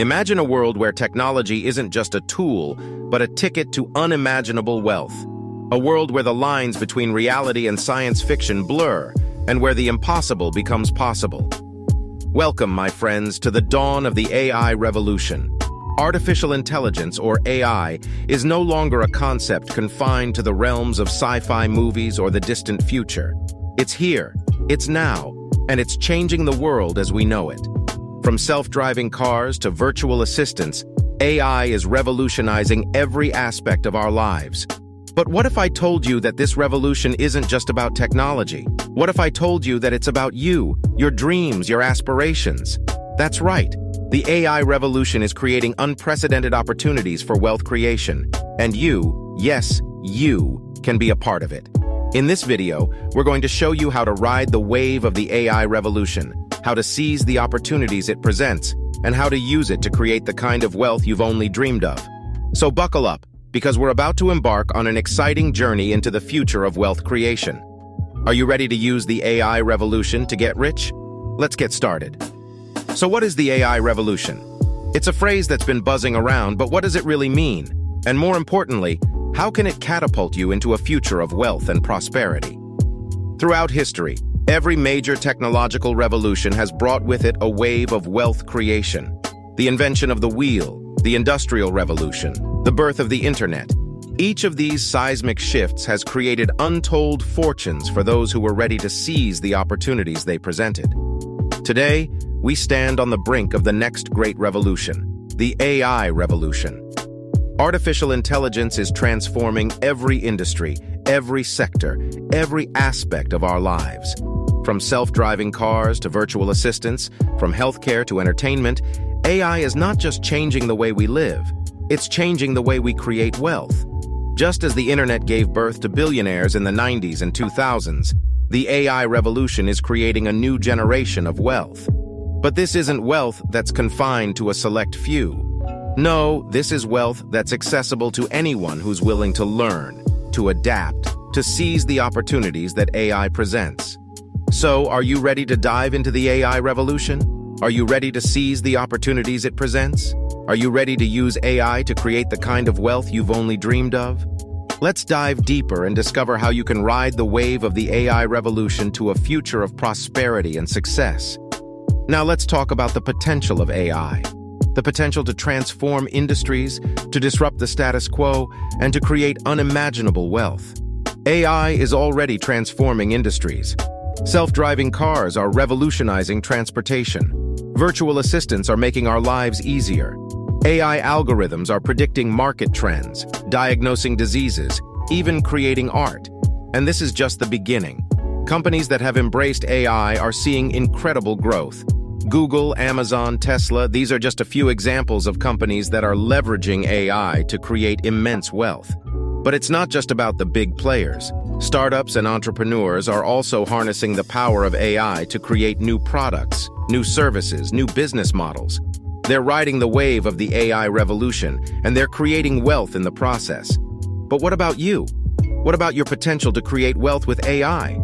Imagine a world where technology isn't just a tool, but a ticket to unimaginable wealth. A world where the lines between reality and science fiction blur, and where the impossible becomes possible. Welcome, my friends, to the dawn of the AI revolution. Artificial intelligence, or AI, is no longer a concept confined to the realms of sci-fi movies or the distant future. It's here, it's now, and it's changing the world as we know it. From self-driving cars to virtual assistants, AI is revolutionizing every aspect of our lives. But what if I told you that this revolution isn't just about technology? What if I told you that it's about you, your dreams, your aspirations? That's right. The AI revolution is creating unprecedented opportunities for wealth creation. And you, yes, you, can be a part of it. In this video, we're going to show you how to ride the wave of the AI revolution, how to seize the opportunities it presents, and how to use it to create the kind of wealth you've only dreamed of. So buckle up, because we're about to embark on an exciting journey into the future of wealth creation. Are you ready to use the AI revolution to get rich? Let's get started. So what is the AI revolution? It's a phrase that's been buzzing around, but what does it really mean? And more importantly, how can it catapult you into a future of wealth and prosperity? Throughout history, Every major technological revolution has brought with it a wave of wealth creation. The invention of the wheel, the industrial revolution, the birth of the internet. Each of these seismic shifts has created untold fortunes for those who were ready to seize the opportunities they presented. Today, we stand on the brink of the next great revolution, the AI revolution. Artificial intelligence is transforming every industry, every sector, every aspect of our lives. From self-driving cars to virtual assistants, from healthcare to entertainment, AI is not just changing the way we live, it's changing the way we create wealth. Just as the internet gave birth to billionaires in the 90s and 2000s, the AI revolution is creating a new generation of wealth. But this isn't wealth that's confined to a select few. No, this is wealth that's accessible to anyone who's willing to learn, to adapt, to seize the opportunities that AI presents. So, are you ready to dive into the AI revolution? Are you ready to seize the opportunities it presents? Are you ready to use AI to create the kind of wealth you've only dreamed of? Let's dive deeper and discover how you can ride the wave of the AI revolution to a future of prosperity and success. Now let's talk about the potential of AI. The potential to transform industries, to disrupt the status quo, and to create unimaginable wealth. AI is already transforming industries. Self-driving cars are revolutionizing transportation. Virtual assistants are making our lives easier. AI algorithms are predicting market trends, diagnosing diseases, even creating art. And this is just the beginning. Companies that have embraced AI are seeing incredible growth. Google, Amazon, Tesla, these are just a few examples of companies that are leveraging AI to create immense wealth. But it's not just about the big players. Startups and entrepreneurs are also harnessing the power of AI to create new products, new services, new business models. They're riding the wave of the AI revolution, and they're creating wealth in the process. But what about you? What about your potential to create wealth with AI?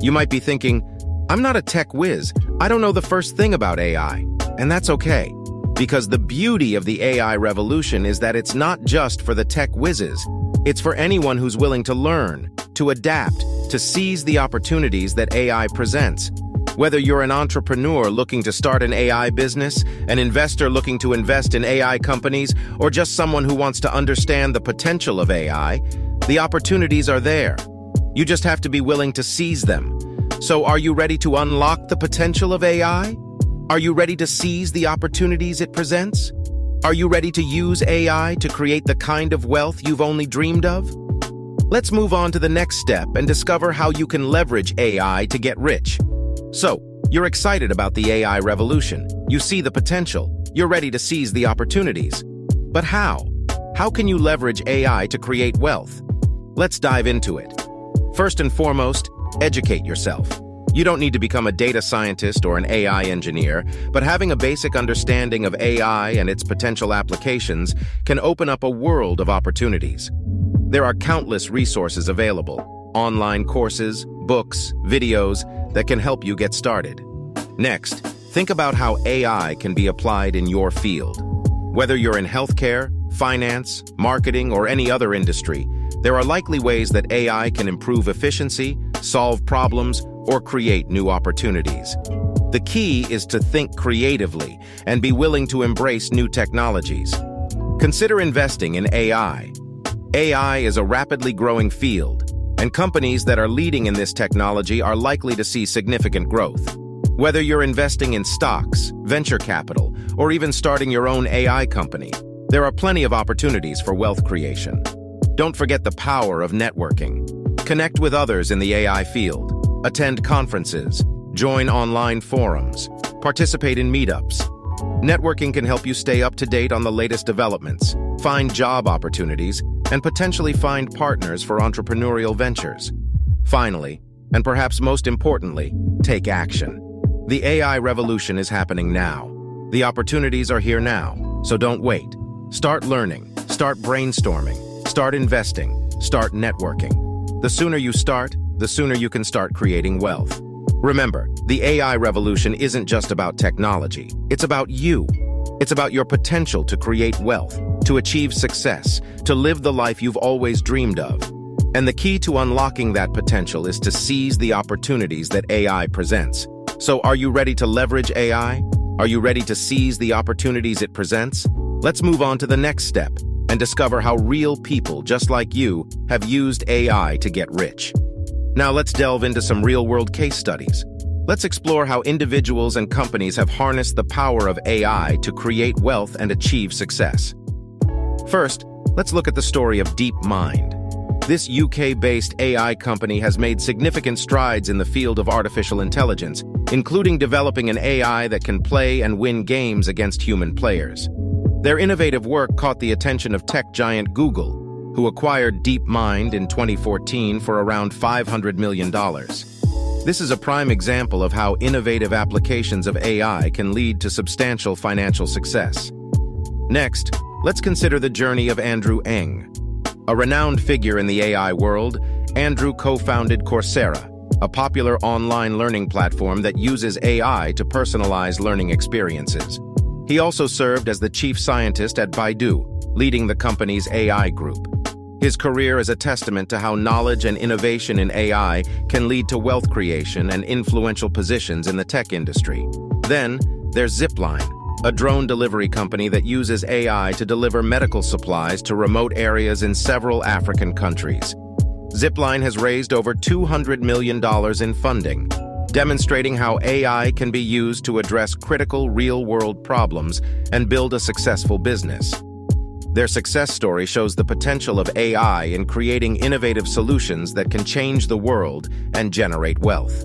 You might be thinking, I'm not a tech whiz. I don't know the first thing about AI. And that's okay. Because the beauty of the AI revolution is that it's not just for the tech whizzes. It's for anyone who's willing to learn, to adapt, to seize the opportunities that AI presents. Whether you're an entrepreneur looking to start an AI business, an investor looking to invest in AI companies, or just someone who wants to understand the potential of AI, the opportunities are there. You just have to be willing to seize them. So are you ready to unlock the potential of AI? Are you ready to seize the opportunities it presents? Are you ready to use AI to create the kind of wealth you've only dreamed of? Let's move on to the next step and discover how you can leverage AI to get rich. So, you're excited about the AI revolution. You see the potential. You're ready to seize the opportunities. But how? How can you leverage AI to create wealth? Let's dive into it. First and foremost, educate yourself. You don't need to become a data scientist or an AI engineer, but having a basic understanding of AI and its potential applications can open up a world of opportunities. There are countless resources available, online courses, books, videos that can help you get started. Next, think about how AI can be applied in your field. Whether you're in healthcare, finance, marketing, or any other industry, there are likely ways that AI can improve efficiency, solve problems, or create new opportunities. The key is to think creatively and be willing to embrace new technologies. Consider investing in AI. AI is a rapidly growing field, and companies that are leading in this technology are likely to see significant growth. Whether you're investing in stocks, venture capital, or even starting your own AI company, there are plenty of opportunities for wealth creation. Don't forget the power of networking. Connect with others in the AI field. Attend conferences. Join online forums. Participate in meetups. Networking can help you stay up to date on the latest developments, find job opportunities, and potentially find partners for entrepreneurial ventures. Finally, and perhaps most importantly, take action. The AI revolution is happening now. The opportunities are here now, so don't wait. Start learning, start brainstorming, start investing, start networking. The sooner you start, the sooner you can start creating wealth. Remember, the AI revolution isn't just about technology. It's about you. It's about your potential to create wealth, to achieve success, to live the life you've always dreamed of. And the key to unlocking that potential is to seize the opportunities that AI presents. So are you ready to leverage AI? Are you ready to seize the opportunities it presents? Let's move on to the next step and discover how real people just like you have used AI to get rich. Now let's delve into some real-world case studies. Let's explore how individuals and companies have harnessed the power of AI to create wealth and achieve success. First, let's look at the story of DeepMind. This UK-based AI company has made significant strides in the field of artificial intelligence, including developing an AI that can play and win games against human players. Their innovative work caught the attention of tech giant Google, who acquired DeepMind in 2014 for around $500 million. This is a prime example of how innovative applications of AI can lead to substantial financial success. Next, let's consider the journey of Andrew Ng. A renowned figure in the AI world, Andrew co-founded Coursera, a popular online learning platform that uses AI to personalize learning experiences. He also served as the chief scientist at Baidu, leading the company's AI group. His career is a testament to how knowledge and innovation in AI can lead to wealth creation and influential positions in the tech industry. Then, there's Zipline, a drone delivery company that uses AI to deliver medical supplies to remote areas in several African countries. Zipline has raised over $200 million in funding, demonstrating how AI can be used to address critical real-world problems and build a successful business. Their success story shows the potential of AI in creating innovative solutions that can change the world and generate wealth.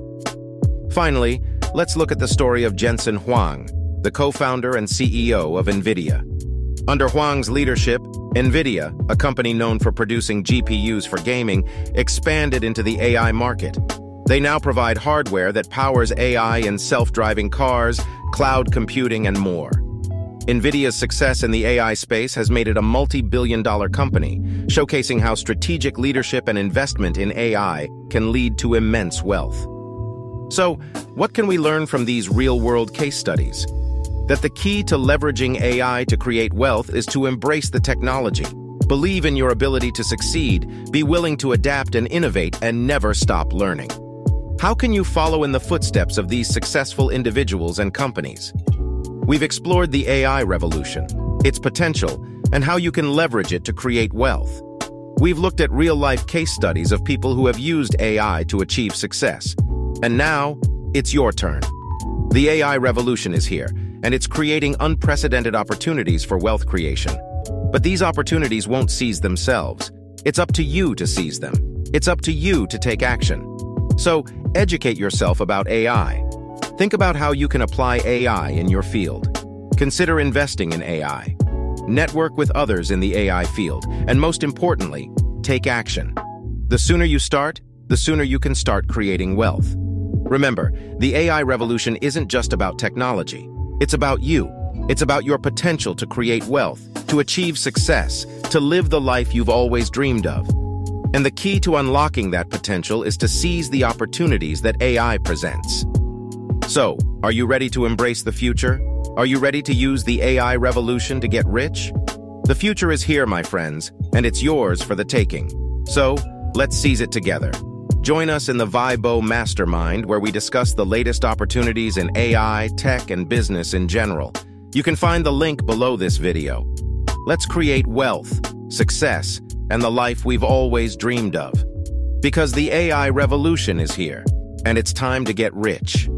Finally, let's look at the story of Jensen Huang, the co-founder and CEO of NVIDIA. Under Huang's leadership, NVIDIA, a company known for producing GPUs for gaming, expanded into the AI market, they now provide hardware that powers AI in self-driving cars, cloud computing, and more. NVIDIA's success in the AI space has made it a multi-billion dollar company, showcasing how strategic leadership and investment in AI can lead to immense wealth. So, what can we learn from these real-world case studies? That the key to leveraging AI to create wealth is to embrace the technology, believe in your ability to succeed, be willing to adapt and innovate, and never stop learning. How can you follow in the footsteps of these successful individuals and companies? We've explored the AI revolution, its potential, and how you can leverage it to create wealth. We've looked at real-life case studies of people who have used AI to achieve success. And now, it's your turn. The AI revolution is here, and it's creating unprecedented opportunities for wealth creation. But these opportunities won't seize themselves. It's up to you to seize them. It's up to you to take action. So, educate yourself about AI. Think about how you can apply AI in your field. Consider investing in AI. Network with others in the AI field, and most importantly, take action. The sooner you start, the sooner you can start creating wealth. Remember, the AI revolution isn't just about technology. It's about you. It's about your potential to create wealth, to achieve success, to live the life you've always dreamed of. And the key to unlocking that potential is to seize the opportunities that AI presents. So, are you ready to embrace the future? Are you ready to use the AI revolution to get rich? The future is here, my friends, and it's yours for the taking. So, let's seize it together. Join us in the VYBO Mastermind, where we discuss the latest opportunities in AI, tech, and business in general. You can find the link below this video. Let's create wealth, success, and the life we've always dreamed of. Because the AI revolution is here, and it's time to get rich.